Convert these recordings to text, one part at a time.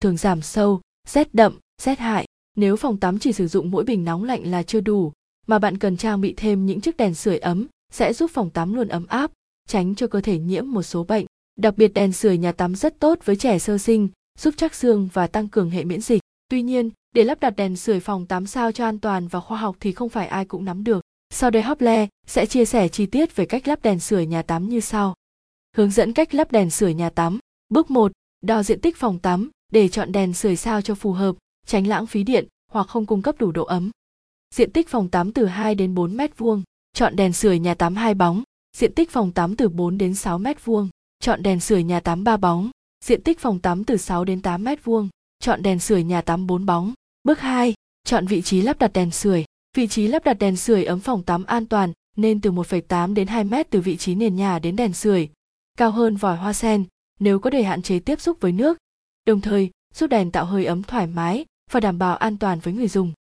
thường giảm sâu, rét đậm, rét hại. Nếu phòng tắm chỉ sử dụng mỗi bình nóng lạnh là chưa đủ, mà bạn cần trang bị thêm những chiếc đèn sưởi ấm sẽ giúp phòng tắm luôn ấm áp, tránh cho cơ thể nhiễm một số bệnh. Đặc biệt đèn sưởi nhà tắm rất tốt với trẻ sơ sinh, giúp chắc xương và tăng cường hệ miễn dịch. Tuy nhiên, để lắp đặt đèn sưởi phòng tắm sao cho an toàn và khoa học thì không phải ai cũng nắm được. Sau đây Hople sẽ chia sẻ chi tiết về cách lắp đèn sưởi nhà tắm như sau. Hướng dẫn cách lắp đèn sưởi nhà tắm. Bước 1. Đo diện tích phòng tắm để chọn đèn sưởi sao cho phù hợp, tránh lãng phí điện hoặc không cung cấp đủ độ ấm. Diện tích phòng tắm từ 2 đến 4 mét vuông. Chọn đèn sưởi nhà tắm 2 bóng. Diện tích phòng tắm từ 4 đến 6 mét vuông. Chọn đèn sưởi nhà tắm 3 bóng. Diện tích phòng tắm từ 6 đến 8 mét vuông. Chọn đèn sưởi nhà tắm 4 bóng. Bước 2. Chọn vị trí lắp đặt đèn sưởi. Vị trí lắp đặt đèn sưởi ấm phòng tắm an toàn nên từ 1,8 đến 2 mét từ vị trí nền nhà đến đèn sưởi, cao hơn vòi hoa sen nếu có để hạn chế tiếp xúc với nước, đồng thời giúp đèn tạo hơi ấm thoải mái và đảm bảo an toàn với người dùng.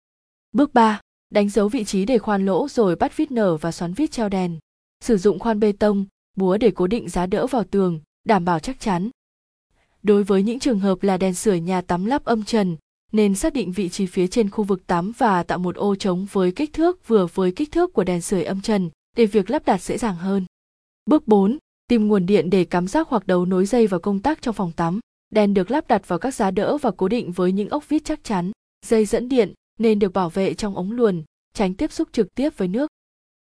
Bước 3. Đánh dấu vị trí để khoan lỗ rồi bắt vít nở và xoắn vít treo đèn. Sử dụng khoan bê tông, búa để cố định giá đỡ vào tường, đảm bảo chắc chắn. Đối với những trường hợp là đèn sửa nhà tắm lắp âm trần, nên xác định vị trí phía trên khu vực tắm và tạo một ô trống với kích thước vừa với kích thước của đèn sưởi âm trần để việc lắp đặt dễ dàng hơn. Bước 4. Tìm nguồn điện để cắm rác hoặc đấu nối dây vào công tắc trong phòng tắm. Đèn được lắp đặt vào các giá đỡ và cố định với những ốc vít chắc chắn. Dây dẫn điện nên được bảo vệ trong ống luồn, tránh tiếp xúc trực tiếp với nước.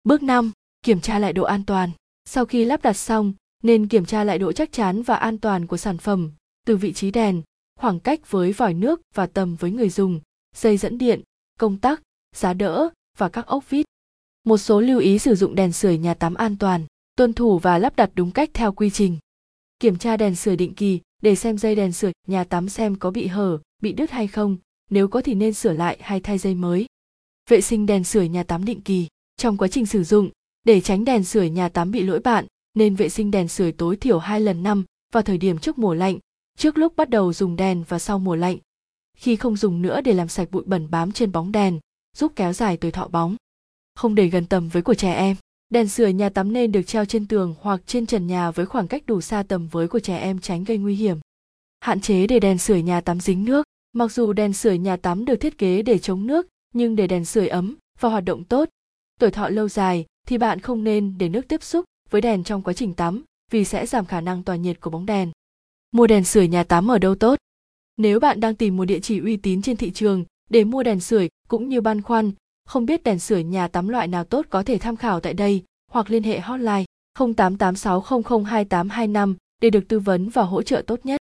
Bước 5. Kiểm tra lại độ an toàn. Sau khi lắp đặt xong, nên kiểm tra lại độ chắc chắn và an toàn của sản phẩm, từ vị trí đèn, khoảng cách với vòi nước và tầm với người dùng, dây dẫn điện, công tắc, giá đỡ và các ốc vít. Một số lưu ý sử dụng đèn sưởi nhà tắm an toàn, tuân thủ và lắp đặt đúng cách theo quy trình. Kiểm tra đèn sưởi định kỳ để xem dây đèn sửa nhà tắm xem có bị hở, bị đứt hay không, nếu có thì nên sửa lại hay thay dây mới. Vệ sinh đèn sưởi nhà tắm định kỳ. Trong quá trình sử dụng, để tránh đèn sưởi nhà tắm bị lỗi bạn, nên vệ sinh đèn sưởi tối thiểu 2 lần năm vào thời điểm trước mùa lạnh, trước lúc bắt đầu dùng đèn và sau mùa lạnh. Khi không dùng nữa để làm sạch bụi bẩn bám trên bóng đèn, giúp kéo dài tuổi thọ bóng. Không để gần tầm với của trẻ em. Đèn sưởi nhà tắm nên được treo trên tường hoặc trên trần nhà với khoảng cách đủ xa tầm với của trẻ em tránh gây nguy hiểm. Hạn chế để đèn sưởi nhà tắm dính nước. Mặc dù đèn sưởi nhà tắm được thiết kế để chống nước, nhưng để đèn sưởi ấm và hoạt động tốt, tuổi thọ lâu dài thì bạn không nên để nước tiếp xúc với đèn trong quá trình tắm vì sẽ giảm khả năng tỏa nhiệt của bóng đèn. Mua đèn sưởi nhà tắm ở đâu tốt? Nếu bạn đang tìm một địa chỉ uy tín trên thị trường để mua đèn sưởi cũng như băn khoăn, không biết đèn sửa nhà tắm loại nào tốt có thể tham khảo tại đây, hoặc liên hệ hotline 0886002825 để được tư vấn và hỗ trợ tốt nhất.